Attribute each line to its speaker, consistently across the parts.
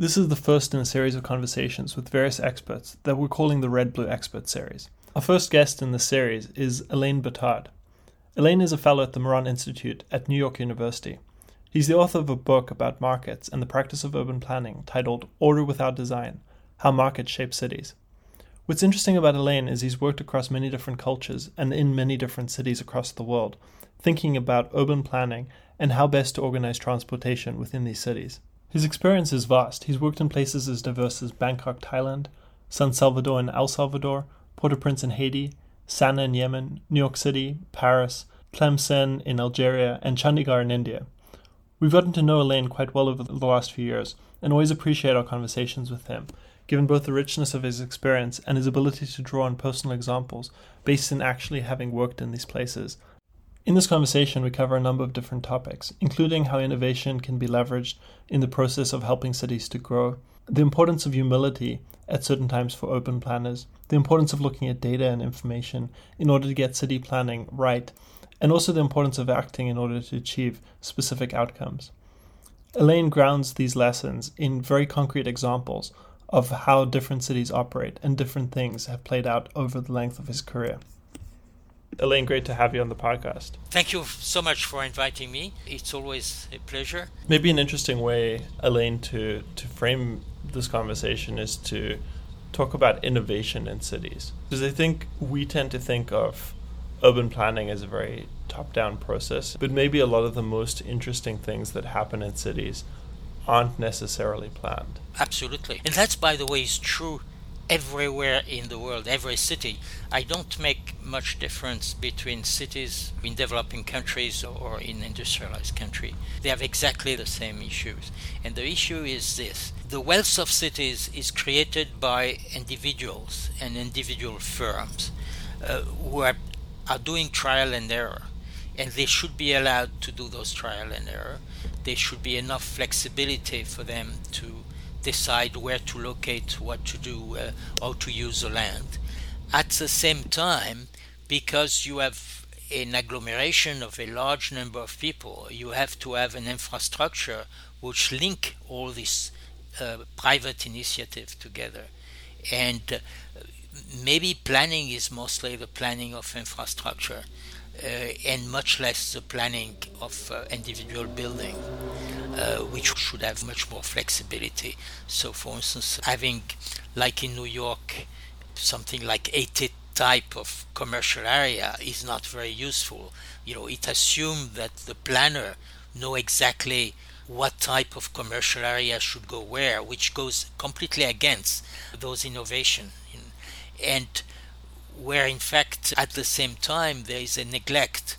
Speaker 1: This is the first in a series of conversations with various experts that we're calling the Red Blue Expert Series. Our first guest in this series is Alain Bertaud. Alain is a fellow at the Marron Institute at New York University. He's the author of a book about markets and the practice of urban planning titled Order Without Design How Markets Shape Cities. What's interesting about Alain is he's worked across many different cultures and in many different cities across the world, thinking about urban planning and how best to organize transportation within these cities. His experience is vast. He's worked in places as diverse as Bangkok, Thailand, San Salvador and El Salvador, Port-au-Prince in Haiti, Sana'a in Yemen, New York City, Paris, Tlemcen in Algeria, and Chandigarh in India. We've gotten to know Alain quite well over the last few years, and always appreciate our conversations with him, given both the richness of his experience and his ability to draw on personal examples based in actually having worked in these places in this conversation, we cover a number of different topics, including how innovation can be leveraged in the process of helping cities to grow, the importance of humility at certain times for open planners, the importance of looking at data and information in order to get city planning right, and also the importance of acting in order to achieve specific outcomes. Alain grounds these lessons in very concrete examples of how different cities operate and different things have played out over the length of his career. Alain, great to have you on the podcast.
Speaker 2: Thank you so much for inviting me. It's always a pleasure.
Speaker 1: Maybe an interesting way, Alain, to, to frame this conversation is to talk about innovation in cities. Because I think we tend to think of urban planning as a very top down process, but maybe a lot of the most interesting things that happen in cities aren't necessarily planned.
Speaker 2: Absolutely. And that's, by the way, is true everywhere in the world, every city. I don't make much difference between cities in developing countries or in industrialized country. They have exactly the same issues. And the issue is this. The wealth of cities is created by individuals and individual firms uh, who are, are doing trial and error. And they should be allowed to do those trial and error. There should be enough flexibility for them to decide where to locate, what to do, uh, how to use the land. At the same time, because you have an agglomeration of a large number of people, you have to have an infrastructure which link all these uh, private initiatives together. And uh, maybe planning is mostly the planning of infrastructure and much less the planning of uh, individual building, uh, which should have much more flexibility. So, for instance, having, like in New York, something like 80 type of commercial area is not very useful. You know, it assumes that the planner know exactly what type of commercial area should go where, which goes completely against those innovation. And where in fact at the same time there is a neglect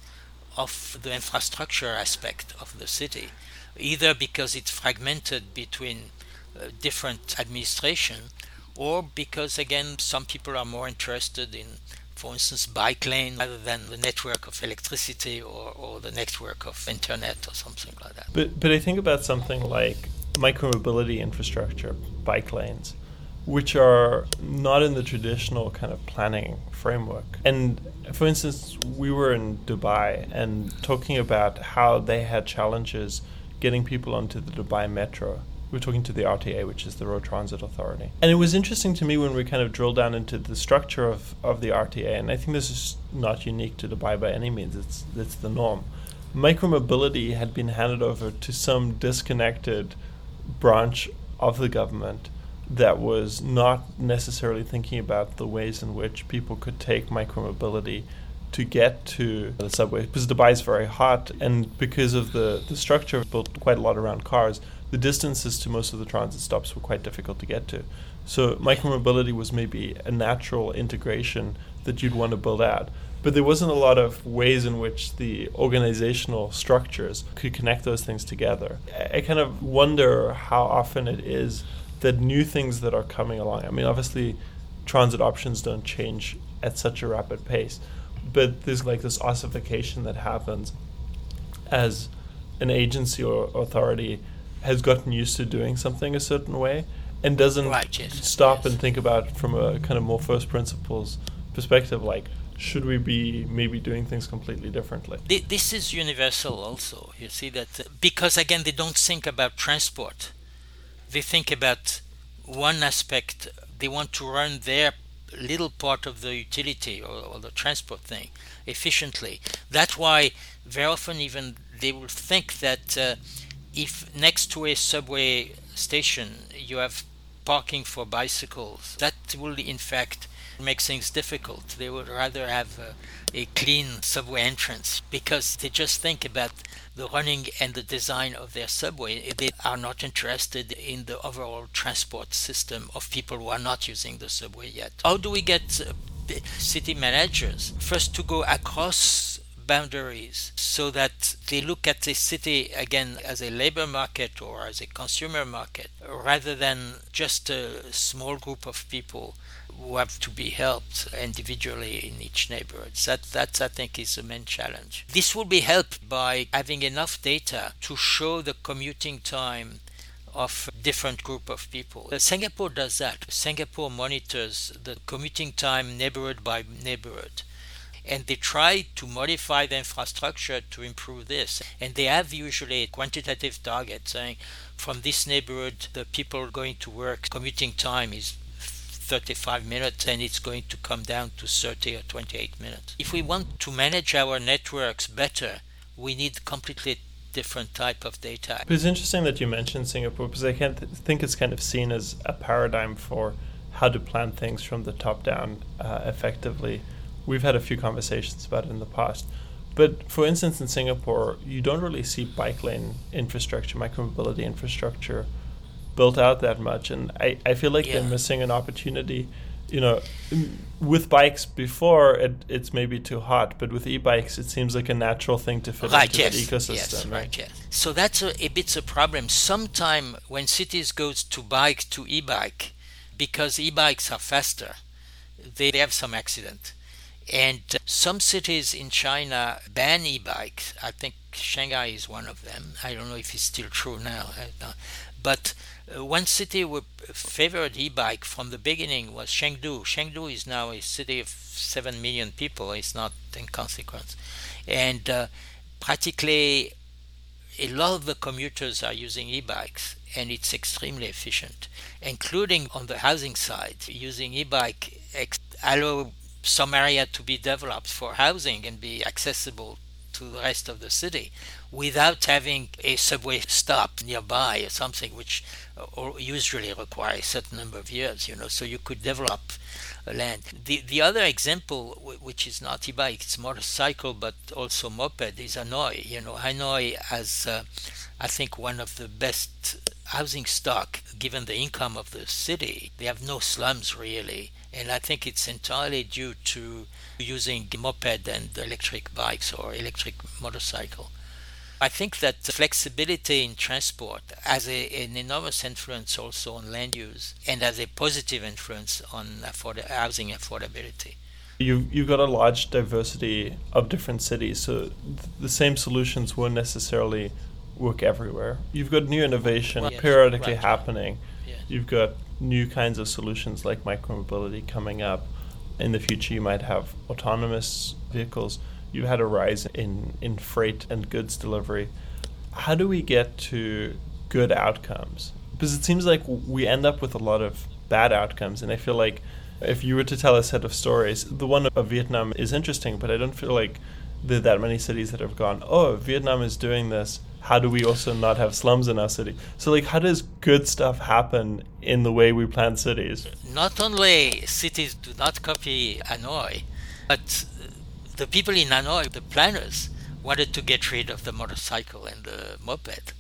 Speaker 2: of the infrastructure aspect of the city, either because it's fragmented between uh, different administration or because again some people are more interested in for instance bike lane rather than the network of electricity or, or the network of internet or something like that.
Speaker 1: But but i think about something like micromobility infrastructure bike lanes which are not in the traditional kind of planning framework. And for instance, we were in Dubai and talking about how they had challenges getting people onto the Dubai metro. We were talking to the RTA, which is the Road Transit Authority. And it was interesting to me when we kind of drilled down into the structure of, of the RTA, and I think this is not unique to Dubai by any means, it's, it's the norm. Micromobility had been handed over to some disconnected branch of the government that was not necessarily thinking about the ways in which people could take micromobility to get to the subway because Dubai is very hot and because of the, the structure built quite a lot around cars, the distances to most of the transit stops were quite difficult to get to. So micromobility was maybe a natural integration that you'd want to build out. But there wasn't a lot of ways in which the organizational structures could connect those things together. I kind of wonder how often it is the new things that are coming along. I mean, obviously, transit options don't change at such a rapid pace, but there's like this ossification that happens as an agency or authority has gotten used to doing something a certain way and doesn't
Speaker 2: right, yes,
Speaker 1: stop
Speaker 2: yes.
Speaker 1: and think about from a kind of more first principles perspective like should we be maybe doing things completely differently
Speaker 2: this is universal also you see that because again they don't think about transport they think about one aspect, they want to run their little part of the utility or, or the transport thing efficiently. That's why very often even they will think that uh, if next to a subway station you have parking for bicycles, that will in fact make things difficult. They would rather have a, a clean subway entrance because they just think about the running and the design of their subway. They are not interested in the overall transport system of people who are not using the subway yet. How do we get uh, city managers first to go across boundaries so that they look at the city again as a labor market or as a consumer market rather than just a small group of people who have to be helped individually in each neighborhood. That that I think is the main challenge. This will be helped by having enough data to show the commuting time of different group of people. Singapore does that. Singapore monitors the commuting time neighborhood by neighborhood and they try to modify the infrastructure to improve this. And they have usually a quantitative target saying from this neighborhood, the people going to work commuting time is 35 minutes and it's going to come down to 30 or 28 minutes. If we want to manage our networks better, we need completely different type of data.
Speaker 1: It's interesting that you mentioned Singapore because I can't th- think it's kind of seen as a paradigm for how to plan things from the top down uh, effectively. We've had a few conversations about it in the past. But for instance, in Singapore, you don't really see bike lane infrastructure, micromobility infrastructure built out that much. And I, I feel like yeah. they're missing an opportunity. You know, with bikes before, it, it's maybe too hot, but with e bikes, it seems like a natural thing to fit
Speaker 2: right,
Speaker 1: into
Speaker 2: yes,
Speaker 1: the ecosystem.
Speaker 2: Yes, right, right, yes. So that's a, a bit a problem. Sometime when cities goes to bike to e bike, because e bikes are faster, they have some accident and some cities in China ban e bikes. I think Shanghai is one of them. I don't know if it's still true now. But uh, one city with favored e bike from the beginning was Chengdu. Chengdu is now a city of 7 million people, it's not inconsequence. And uh, practically a lot of the commuters are using e bikes and it's extremely efficient, including on the housing side. Using e bike ex- allow some area to be developed for housing and be accessible to the rest of the city without having a subway stop nearby or something which uh, usually requires a certain number of years you know so you could develop land. The the other example which is not e-bike it's motorcycle but also moped is hanoi. You know hanoi has uh, i think one of the best housing stock given the income of the city. They have no slums really and I think it's entirely due to using moped and electric bikes or electric motorcycle. I think that flexibility in transport has a, an enormous influence also on land use and has a positive influence on afford- housing affordability.
Speaker 1: You've, you've got a large diversity of different cities, so th- the same solutions won't necessarily work everywhere. You've got new innovation well, yes, periodically right, happening. Yes. You've got new kinds of solutions like micromobility coming up. In the future, you might have autonomous vehicles. You had a rise in, in freight and goods delivery. How do we get to good outcomes? Because it seems like we end up with a lot of bad outcomes. And I feel like if you were to tell a set of stories, the one of Vietnam is interesting, but I don't feel like there are that many cities that have gone, oh, Vietnam is doing this how do we also not have slums in our city? So, like, how does good stuff happen in the way we plan cities?
Speaker 2: Not only cities do not copy Hanoi, but the people in Hanoi, the planners, wanted to get rid of the motorcycle and the moped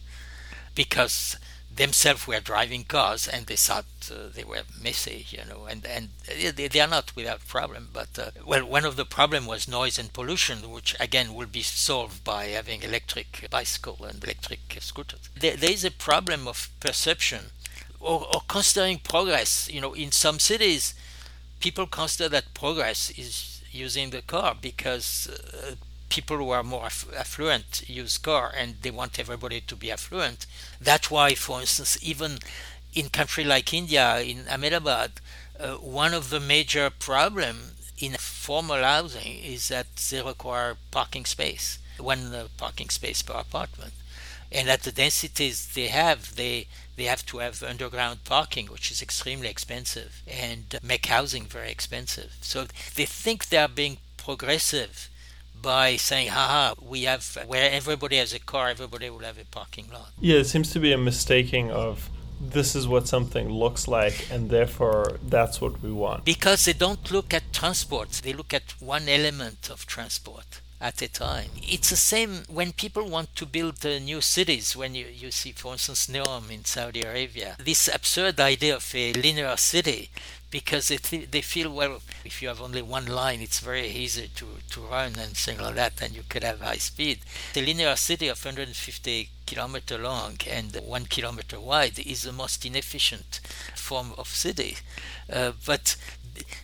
Speaker 2: because themselves were driving cars and they thought uh, they were messy, you know, and, and they, they are not without problem. But, uh, well, one of the problem was noise and pollution, which again will be solved by having electric bicycle and electric scooters. There, there is a problem of perception or, or considering progress. You know, in some cities, people consider that progress is using the car because uh, people who are more aff- affluent use car and they want everybody to be affluent. That's why, for instance, even in country like India, in Ahmedabad, uh, one of the major problem in formal housing is that they require parking space, one uh, parking space per apartment. And at the densities they have, they they have to have underground parking, which is extremely expensive, and make housing very expensive. So they think they are being progressive by saying, haha, we have where everybody has a car, everybody will have a parking lot.
Speaker 1: Yeah, it seems to be a mistaking of this is what something looks like and therefore that's what we want.
Speaker 2: Because they don't look at transport, they look at one element of transport at a time. It's the same when people want to build uh, new cities. When you, you see, for instance, Neom in Saudi Arabia, this absurd idea of a linear city because they, th- they feel, well, if you have only one line, it's very easy to, to run and things like that, and you could have high speed. The linear city of 150 kilometer long and one kilometer wide is the most inefficient form of city. Uh, but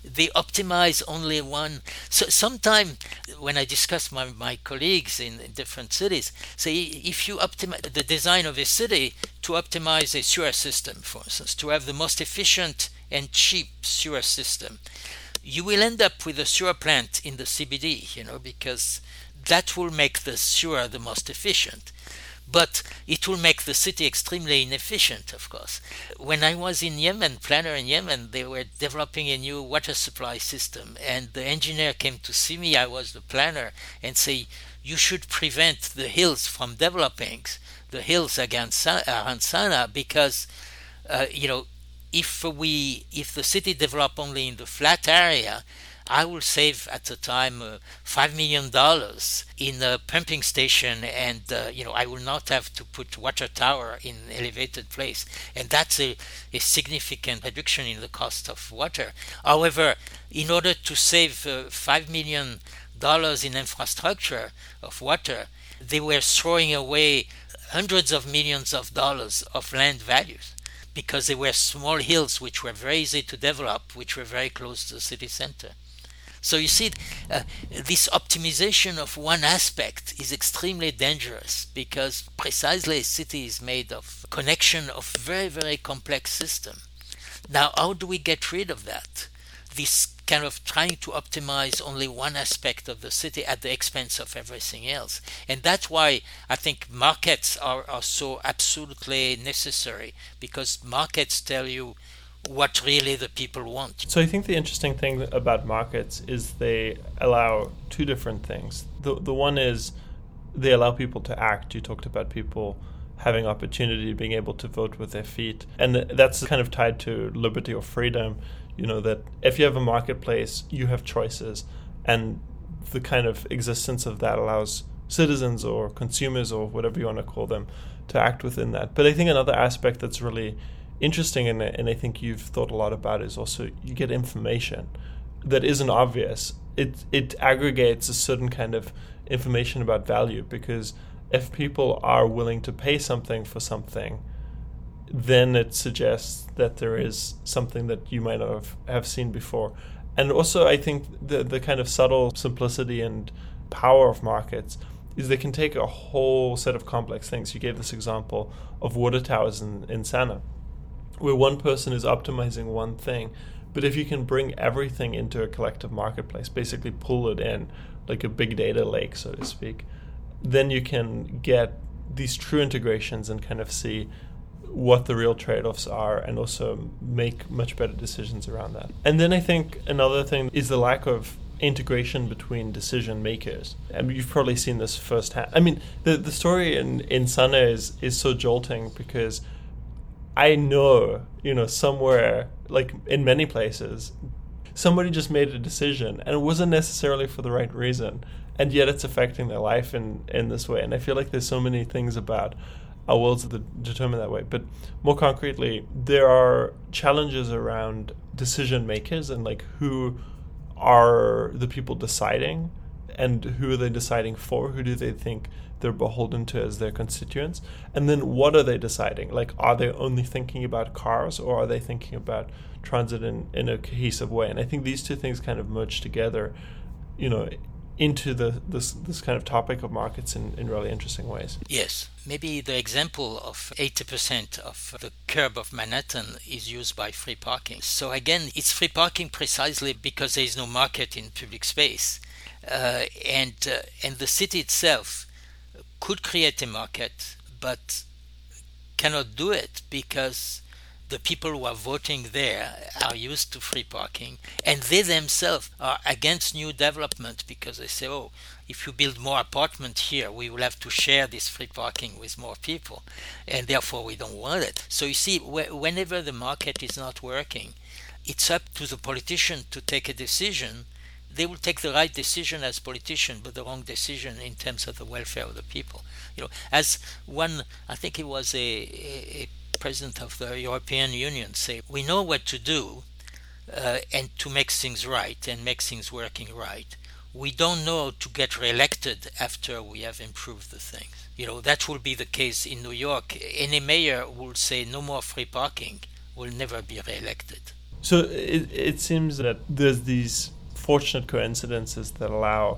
Speaker 2: they optimize only one. So sometimes when I discuss my, my colleagues in, in different cities, say if you optimize the design of a city to optimize a sewer system, for instance, to have the most efficient and cheap sewer system, you will end up with a sewer plant in the CBD, you know, because that will make the sewer the most efficient but it will make the city extremely inefficient, of course. When I was in Yemen, planner in Yemen, they were developing a new water supply system, and the engineer came to see me. I was the planner, and say, "You should prevent the hills from developing, the hills against around Sana'a, because uh, you know." If we, if the city develop only in the flat area, I will save at the time uh, five million dollars in a pumping station, and uh, you know I will not have to put water tower in elevated place, and that's a, a significant reduction in the cost of water. However, in order to save uh, five million dollars in infrastructure of water, they were throwing away hundreds of millions of dollars of land values because they were small hills which were very easy to develop, which were very close to the city center. So you see, uh, this optimization of one aspect is extremely dangerous because precisely a city is made of connection of very, very complex system. Now, how do we get rid of that? This kind of trying to optimize only one aspect of the city at the expense of everything else. And that's why I think markets are, are so absolutely necessary because markets tell you what really the people want.
Speaker 1: So I think the interesting thing about markets is they allow two different things. The the one is they allow people to act. You talked about people having opportunity, being able to vote with their feet, and that's kind of tied to liberty or freedom. You know that if you have a marketplace, you have choices, and the kind of existence of that allows citizens or consumers or whatever you want to call them to act within that. But I think another aspect that's really interesting and, and I think you've thought a lot about is also you get information that isn't obvious. It it aggregates a certain kind of information about value because if people are willing to pay something for something, then it suggests that there is something that you might not have, have seen before. And also I think the the kind of subtle simplicity and power of markets is they can take a whole set of complex things. You gave this example of water towers in, in Sana'a where one person is optimizing one thing. But if you can bring everything into a collective marketplace, basically pull it in like a big data lake, so to speak, then you can get these true integrations and kind of see what the real trade offs are and also make much better decisions around that. And then I think another thing is the lack of integration between decision makers. Mean, you've probably seen this firsthand. I mean, the, the story in, in Sana'a is, is so jolting because I know, you know, somewhere, like in many places, somebody just made a decision and it wasn't necessarily for the right reason. And yet it's affecting their life in, in this way. And I feel like there's so many things about our worlds that determine that way. But more concretely, there are challenges around decision makers and like who are the people deciding and who are they deciding for? Who do they think they're beholden to as their constituents? And then what are they deciding? Like, are they only thinking about cars or are they thinking about transit in, in a cohesive way? And I think these two things kind of merge together, you know, into the this this kind of topic of markets in, in really interesting ways.
Speaker 2: Yes. Maybe the example of 80% of the curb of Manhattan is used by free parking. So again, it's free parking precisely because there is no market in public space. Uh, and uh, and the city itself could create a market but cannot do it because the people who are voting there are used to free parking and they themselves are against new development because they say oh if you build more apartment here we will have to share this free parking with more people and therefore we don't want it. So you see whenever the market is not working it's up to the politician to take a decision they will take the right decision as politician but the wrong decision in terms of the welfare of the people you know as one i think it was a, a president of the European Union say, we know what to do uh, and to make things right and make things working right. We don't know to get reelected after we have improved the things. You know, that will be the case in New York. Any mayor will say no more free parking, will never be reelected.
Speaker 1: So it, it seems that there's these fortunate coincidences that allow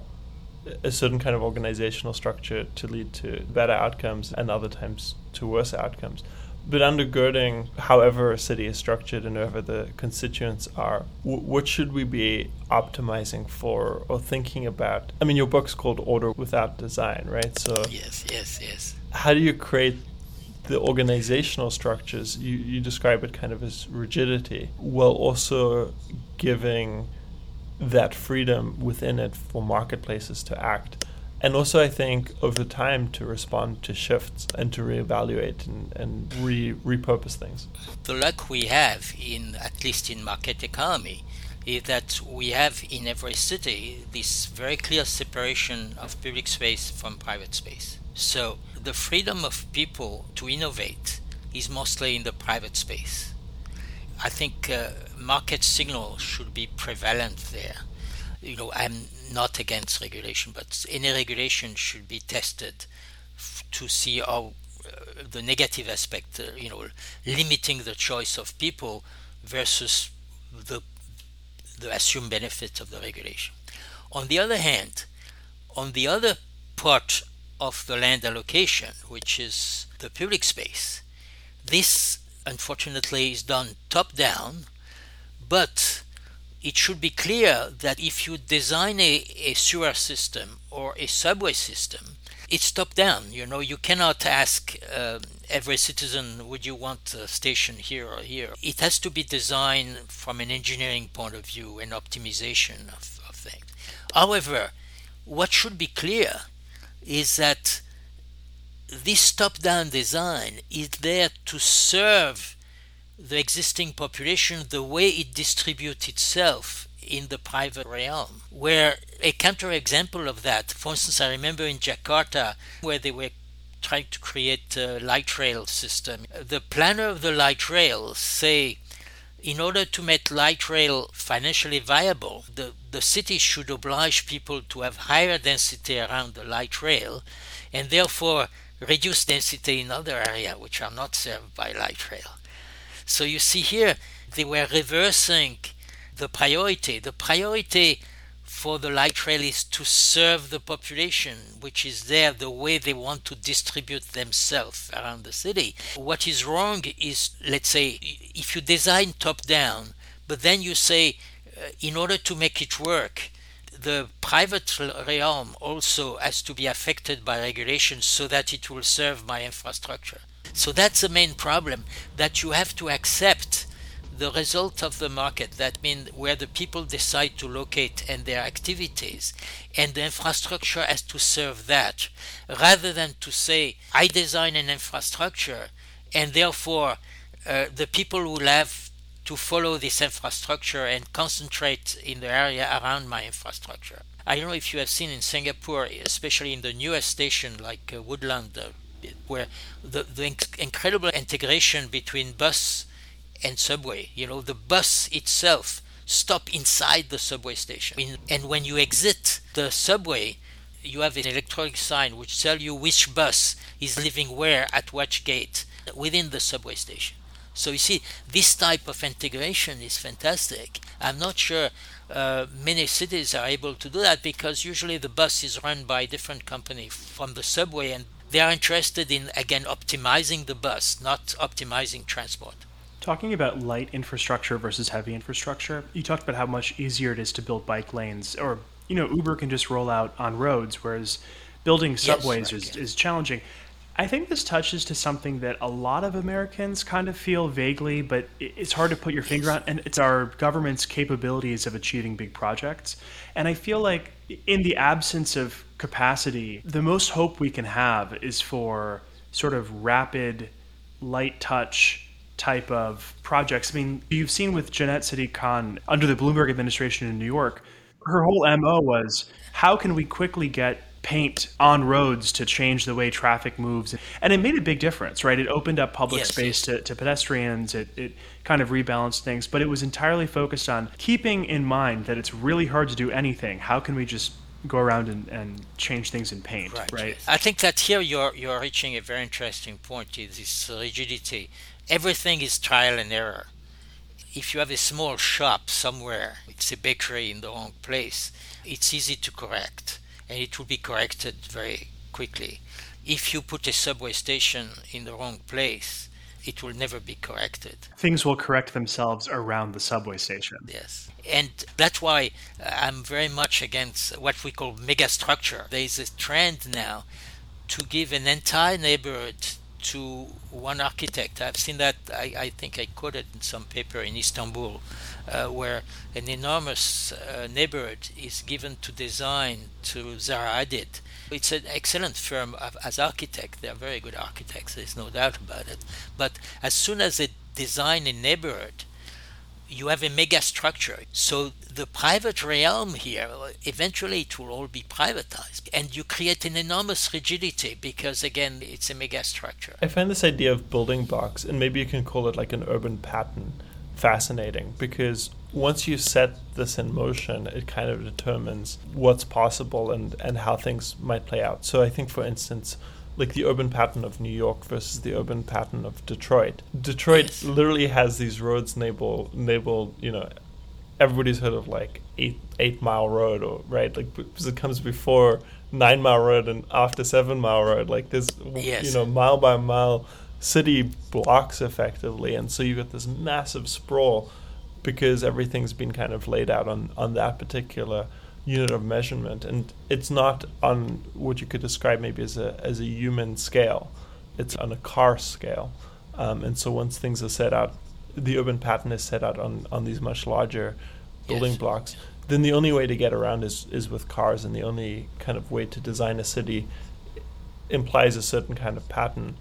Speaker 1: a certain kind of organizational structure to lead to better outcomes and other times to worse outcomes. But undergirding, however a city is structured and whoever the constituents are, w- what should we be optimizing for or thinking about? I mean, your book's called Order Without Design, right?
Speaker 2: So yes, yes, yes.
Speaker 1: How do you create the organizational structures? You you describe it kind of as rigidity, while also giving that freedom within it for marketplaces to act and also I think over time to respond to shifts and to reevaluate and, and re repurpose things.
Speaker 2: The luck we have in at least in market economy is that we have in every city this very clear separation of public space from private space. So the freedom of people to innovate is mostly in the private space. I think uh, market signal should be prevalent there you know, I'm not against regulation, but any regulation should be tested f- to see how uh, the negative aspect, uh, you know, limiting the choice of people versus the the assumed benefits of the regulation. On the other hand, on the other part of the land allocation, which is the public space, this unfortunately is done top down, but it should be clear that if you design a, a sewer system or a subway system, it's top down. You know, you cannot ask uh, every citizen, would you want a station here or here? It has to be designed from an engineering point of view and optimization of, of things. However, what should be clear is that this top down design is there to serve the existing population the way it distributes itself in the private realm. Where a counterexample of that, for instance, I remember in Jakarta where they were trying to create a light rail system. The planner of the light rail say in order to make light rail financially viable, the, the city should oblige people to have higher density around the light rail and therefore reduce density in other areas which are not served by light rail. So you see here, they were reversing the priority. The priority for the light rail is to serve the population, which is there the way they want to distribute themselves around the city. What is wrong is, let's say, if you design top down, but then you say, uh, in order to make it work, the private realm also has to be affected by regulation so that it will serve my infrastructure. So that's the main problem that you have to accept the result of the market. That means where the people decide to locate and their activities, and the infrastructure has to serve that, rather than to say, I design an infrastructure, and therefore uh, the people will have to follow this infrastructure and concentrate in the area around my infrastructure. I don't know if you have seen in Singapore, especially in the newest station like uh, Woodland, uh, where the, the inc- incredible integration between bus and subway. You know, the bus itself stop inside the subway station, and when you exit the subway, you have an electronic sign which tell you which bus is leaving where at which gate within the subway station. So you see, this type of integration is fantastic. I'm not sure uh, many cities are able to do that because usually the bus is run by a different company from the subway and they are interested in, again, optimizing the bus, not optimizing transport.
Speaker 3: Talking about light infrastructure versus heavy infrastructure, you talked about how much easier it is to build bike lanes, or, you know, Uber can just roll out on roads, whereas building subways yes, right, is, yeah. is challenging. I think this touches to something that a lot of Americans kind of feel vaguely, but it's hard to put your finger on. And it's our government's capabilities of achieving big projects. And I feel like, in the absence of capacity, the most hope we can have is for sort of rapid, light touch type of projects. I mean, you've seen with Janette Sadik Khan under the Bloomberg administration in New York, her whole MO was how can we quickly get paint on roads to change the way traffic moves. And it made a big difference, right? It opened up public yes. space to, to pedestrians. It, it kind of rebalanced things, but it was entirely focused on keeping in mind that it's really hard to do anything. How can we just go around and, and change things in paint, right. right?
Speaker 2: I think that here you're, you're reaching a very interesting point, is this rigidity. Everything is trial and error. If you have a small shop somewhere, it's a bakery in the wrong place, it's easy to correct and it will be corrected very quickly. If you put a subway station in the wrong place, it will never be corrected.
Speaker 3: Things will correct themselves around the subway station.
Speaker 2: Yes. And that's why uh, I'm very much against what we call megastructure. There is a trend now to give an entire neighborhood to one architect. I've seen that, I, I think I quoted in some paper in Istanbul, uh, where an enormous uh, neighborhood is given to design to Zaha Hadid. It's an excellent firm of, as architect. They're very good architects, there's no doubt about it. But as soon as they design a neighborhood, you have a mega structure. So the private realm here, eventually it will all be privatized. And you create an enormous rigidity because, again, it's a mega structure.
Speaker 1: I find this idea of building blocks, and maybe you can call it like an urban pattern, fascinating because once you set this in motion, it kind of determines what's possible and, and how things might play out. So I think, for instance, like the urban pattern of New York versus the urban pattern of Detroit. Detroit literally has these roads labeled, labeled, you know, everybody's heard of like eight eight mile road or right, like because it comes before nine mile road and after seven mile road. Like there's yes. you know mile by mile city blocks effectively, and so you get this massive sprawl because everything's been kind of laid out on on that particular unit of measurement, and it's not on what you could describe maybe as a as a human scale. It's on a car scale, um, and so once things are set out, the urban pattern is set out on on these much larger building yes. blocks. Then the only way to get around is is with cars, and the only kind of way to design a city implies a certain kind of pattern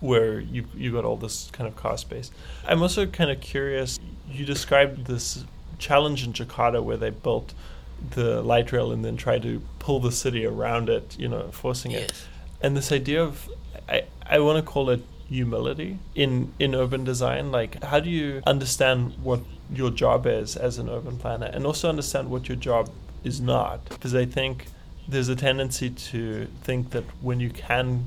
Speaker 1: where you you got all this kind of car space. I'm also kind of curious. You described this challenge in Jakarta where they built the light rail and then try to pull the city around it, you know, forcing yes. it. And this idea of, I, I want to call it humility in, in urban design. Like, how do you understand what your job is as an urban planner and also understand what your job is not? Because I think there's a tendency to think that when you can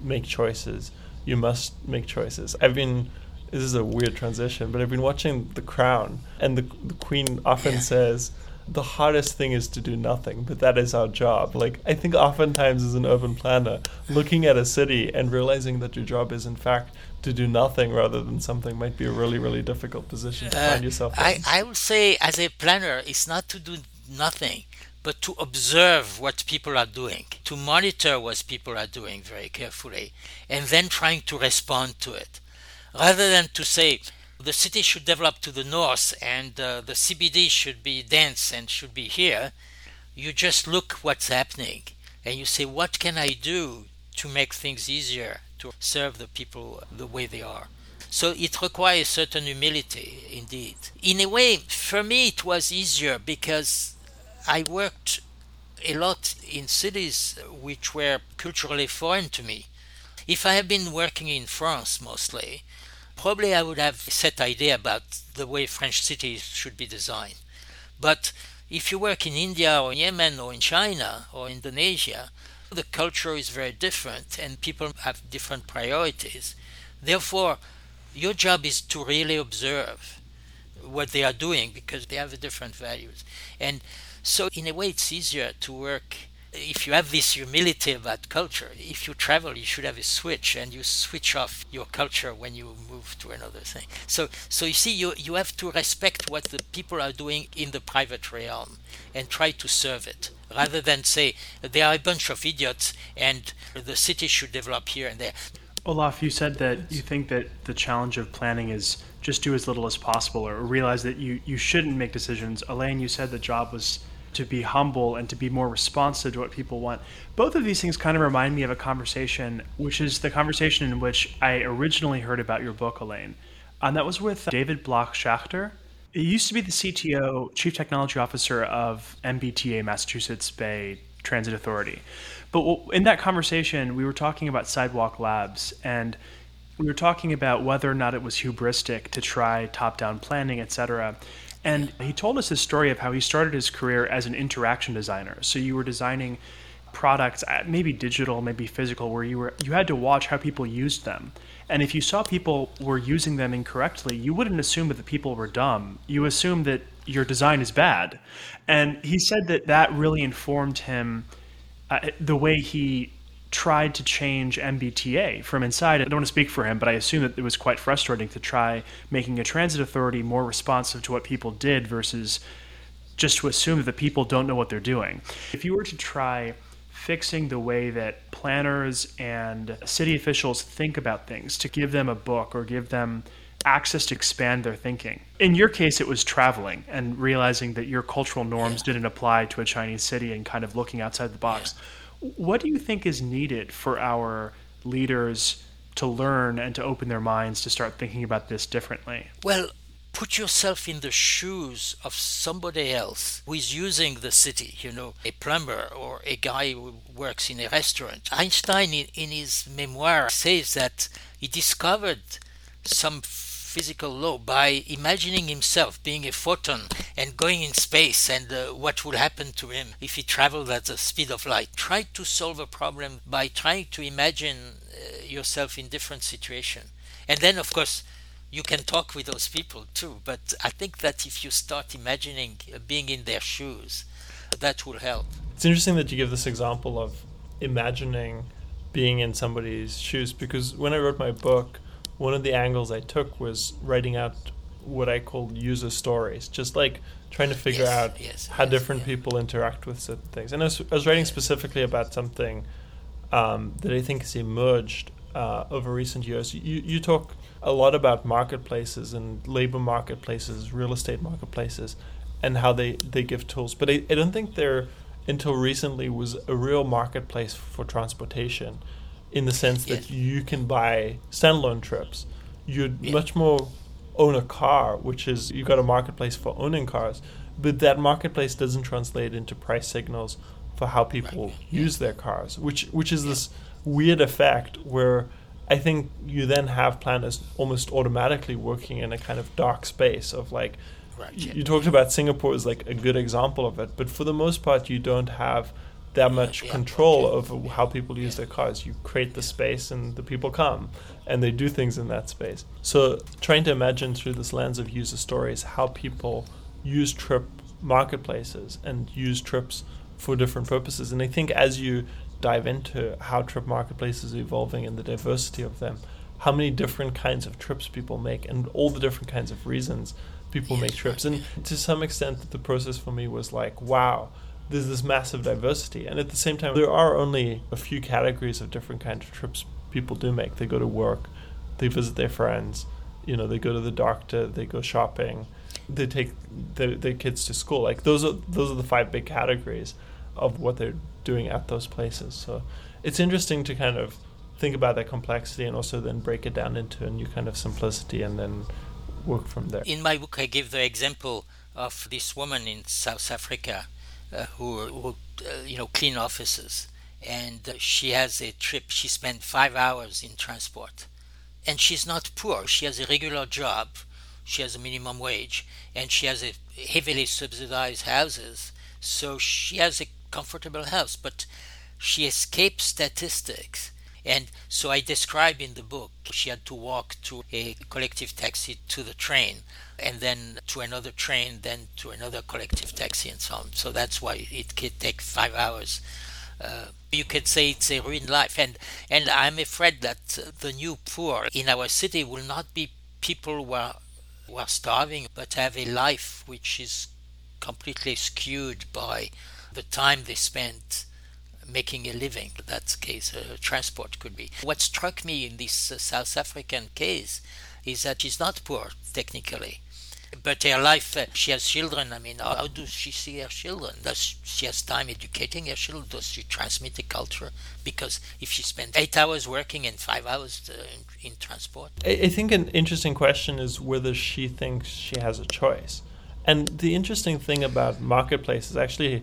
Speaker 1: make choices, you must make choices. I've been this is a weird transition, but I've been watching The Crown, and the, the Queen often yeah. says, the hardest thing is to do nothing, but that is our job. Like, I think oftentimes as an urban planner, looking at a city and realizing that your job is, in fact, to do nothing rather than something might be a really, really difficult position to uh, find yourself
Speaker 2: I, in. I would say, as a planner, it's not to do nothing, but to observe what people are doing, to monitor what people are doing very carefully, and then trying to respond to it. Rather than to say, the city should develop to the north and uh, the CBD should be dense and should be here, you just look what's happening and you say, what can I do to make things easier to serve the people the way they are? So it requires certain humility, indeed. In a way, for me, it was easier because I worked a lot in cities which were culturally foreign to me. If I had been working in France mostly, probably I would have a set idea about the way French cities should be designed. But if you work in India or Yemen or in China or Indonesia, the culture is very different and people have different priorities. Therefore, your job is to really observe what they are doing because they have different values. And so, in a way, it's easier to work if you have this humility about culture, if you travel, you should have a switch, and you switch off your culture when you move to another thing. So, so you see, you you have to respect what the people are doing in the private realm and try to serve it, rather than say they are a bunch of idiots and the city should develop here and there.
Speaker 3: Olaf, you said that you think that the challenge of planning is just do as little as possible or realize that you, you shouldn't make decisions. Alain, you said the job was to be humble and to be more responsive to what people want. Both of these things kind of remind me of a conversation, which is the conversation in which I originally heard about your book, Alain. And that was with uh, David Block Schachter. He used to be the CTO, Chief Technology Officer of MBTA, Massachusetts Bay Transit Authority. But in that conversation, we were talking about Sidewalk Labs, and we were talking about whether or not it was hubristic to try top-down planning, et cetera. And he told us his story of how he started his career as an interaction designer. So you were designing products, uh, maybe digital, maybe physical, where you were you had to watch how people used them. And if you saw people were using them incorrectly, you wouldn't assume that the people were dumb. You assume that your design is bad. And he said that that really informed him uh, the way he tried to change MBTA from inside. I don't want to speak for him, but I assume that it was quite frustrating to try making a transit authority more responsive to what people did versus just to assume that the people don't know what they're doing. If you were to try fixing the way that planners and city officials think about things, to give them a book or give them access to expand their thinking. In your case, it was traveling and realizing that your cultural norms didn't apply to a Chinese city and kind of looking outside the box. Yeah. What do you think is needed for our leaders to learn and to open their minds to start thinking about this differently?
Speaker 2: Well, put yourself in the shoes of somebody else who is using the city, you know, a plumber or a guy who works in a restaurant. Einstein, in, in his memoir, says that he discovered some physical law by imagining himself being a photon and going in space and uh, what would happen to him if he traveled at the speed of light. Try to solve a problem by trying to imagine uh, yourself in different situations. And then, of course, you can talk with those people too. But I think that if you start imagining uh, being in their shoes, that will help.
Speaker 1: It's interesting that you give this example of imagining being in somebody's shoes because when I wrote my book, one of the angles I took was writing out what I called user stories, just like trying to figure
Speaker 2: yes,
Speaker 1: out
Speaker 2: yes,
Speaker 1: how
Speaker 2: yes,
Speaker 1: different
Speaker 2: yeah.
Speaker 1: people interact with certain things. And I was, I was writing specifically about something um, that I think has emerged uh, over recent years. You, you talk a lot about marketplaces and labor marketplaces, real estate marketplaces, and how they, they give tools. But I, I don't think there, until recently, was a real marketplace for transportation in the sense that you can buy standalone trips. You'd yeah. much more own a car, which is you've got a marketplace for owning cars, but that marketplace doesn't translate into price signals for how people right. use their cars, which which is this weird effect where I think you then have planners almost automatically working in a kind of dark space of like right. you talked about Singapore as like a good example of it, but for the most part you don't have that much control over how people use their cars. You create the space and the people come and they do things in that space. So trying to imagine through this lens of user stories how people use trip marketplaces and use trips for different purposes. And I think as you dive into how trip marketplaces are evolving and the diversity of them, how many different kinds of trips people make and all the different kinds of reasons people make trips. And to some extent the process for me was like, wow, there's this massive diversity, and at the same time, there are only a few categories of different kinds of trips people do make. They go to work, they visit their friends, you know, they go to the doctor, they go shopping, they take their, their kids to school. Like those are those are the five big categories of what they're doing at those places. So it's interesting to kind of think about that complexity and also then break it down into a new kind of simplicity and then work from there.
Speaker 2: In my book, I give the example of this woman in South Africa uh, who, who uh, you know clean offices and uh, she has a trip she spent five hours in transport. And she's not poor. She has a regular job. She has a minimum wage. And she has a heavily subsidized houses. So she has a comfortable house. But she escapes statistics and so I describe in the book she had to walk to a collective taxi to the train and then to another train, then to another collective taxi and so on. So that's why it could take five hours uh, you could say it's a ruined life. And, and I'm afraid that the new poor in our city will not be people who are, who are starving, but have a life which is completely skewed by the time they spend making a living. That's case uh, transport could be. What struck me in this uh, South African case is that she's not poor technically, but her life. Uh, she has children. I mean, how, does she see her children? Does she has time educating her children? Does she transmit the culture? Because if she spends eight hours working and five hours uh, in, in transport,
Speaker 1: I think an interesting question is whether she thinks she has a choice. And the interesting thing about marketplaces, actually,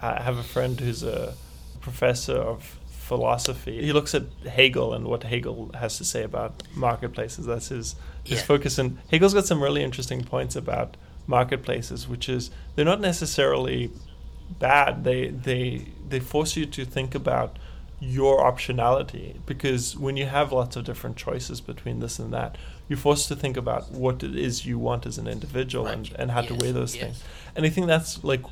Speaker 1: I have a friend who's a professor of philosophy. He looks at Hegel and what Hegel has to say about marketplaces. That's his his yeah. focus. And Hegel's got some really interesting points about marketplaces, which is they're not necessarily bad. They they they force you to think about your optionality because when you have lots of different choices between this and that, you're forced to think about what it is you want as an individual right. and, and how yes. to weigh those yes. things. And I think that's like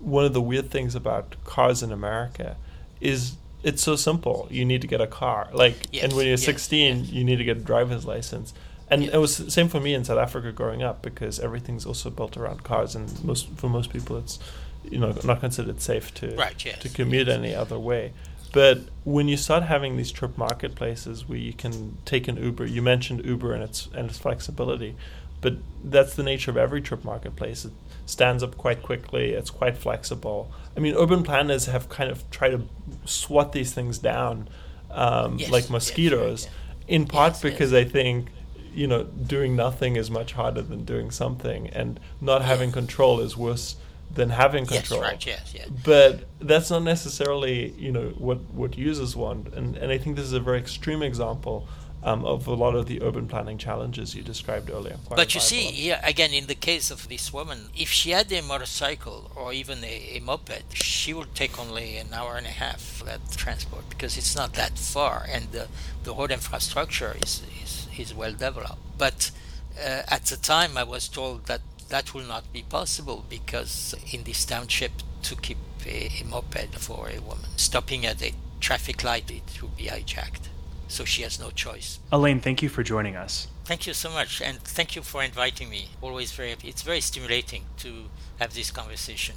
Speaker 1: one of the weird things about cars in America is it's so simple. You need to get a car. Like, yes, and when you're yes, 16, yes. you need to get a driver's license. And it was the same for me in South Africa growing up because everything's also built around cars, and most for most people, it's you know not considered safe to
Speaker 2: right,
Speaker 1: to commute any other way. But when you start having these trip marketplaces where you can take an Uber, you mentioned Uber and its and its flexibility, but that's the nature of every trip marketplace. Stands up quite quickly. It's quite flexible. I mean, urban planners have kind of tried to swat these things down um, yes, like mosquitoes, yes, right, in part yes, because I think you know doing nothing is much harder than doing something, and not having control is worse than having control.
Speaker 2: Yes, right, yes, yes.
Speaker 1: But that's not necessarily you know what what users want, and and I think this is a very extreme example um, of a lot of the urban planning challenges you described earlier.
Speaker 2: But you see, yeah, again, in the case of this woman, if she had a motorcycle or even a, a moped, she would take only an hour and a half for that transport because it's not that far and the, the road infrastructure is, is, is well developed. But uh, at the time, I was told that that will not be possible because in this township, to keep a, a moped for a woman stopping at a traffic light, it would be hijacked so she has no choice.
Speaker 3: Alain, thank you for joining us.
Speaker 2: Thank you so much, and thank you for inviting me. Always very, it's very stimulating to have this conversation.